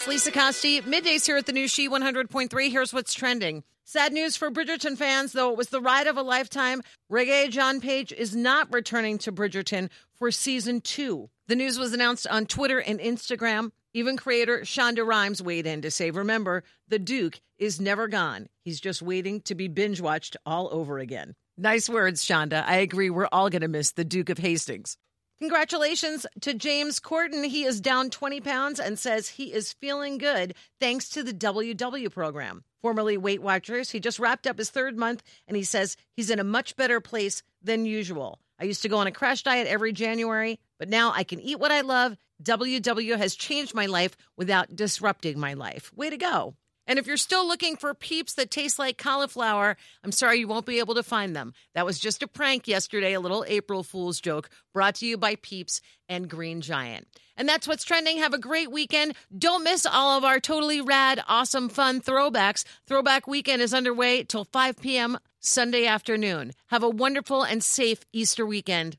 It's Lisa Costi. Middays here at the new She 100.3. Here's what's trending. Sad news for Bridgerton fans, though it was the ride of a lifetime. Regé-Jean Page is not returning to Bridgerton for season two. The news was announced on Twitter and Instagram. Even creator Shonda Rhimes weighed in to say, remember, the Duke is never gone. He's just waiting to be binge watched all over again. Nice words, Shonda. I agree. We're all going to miss the Duke of Hastings. Congratulations to James Corden. He is down 20 pounds and says he is feeling good thanks to the WW program. Formerly Weight Watchers, he just wrapped up his third month and he says he's in a much better place than usual. I used to go on a crash diet every January, but now I can eat what I love. WW has changed my life without disrupting my life. Way to go. And if you're still looking for peeps that taste like cauliflower, I'm sorry you won't be able to find them. That was just a prank yesterday, a little April Fool's joke brought to you by Peeps and Green Giant. And that's what's trending. Have a great weekend. Don't miss all of our totally rad, awesome, fun throwbacks. Throwback weekend is underway till 5 p.m. Sunday afternoon. Have a wonderful and safe Easter weekend.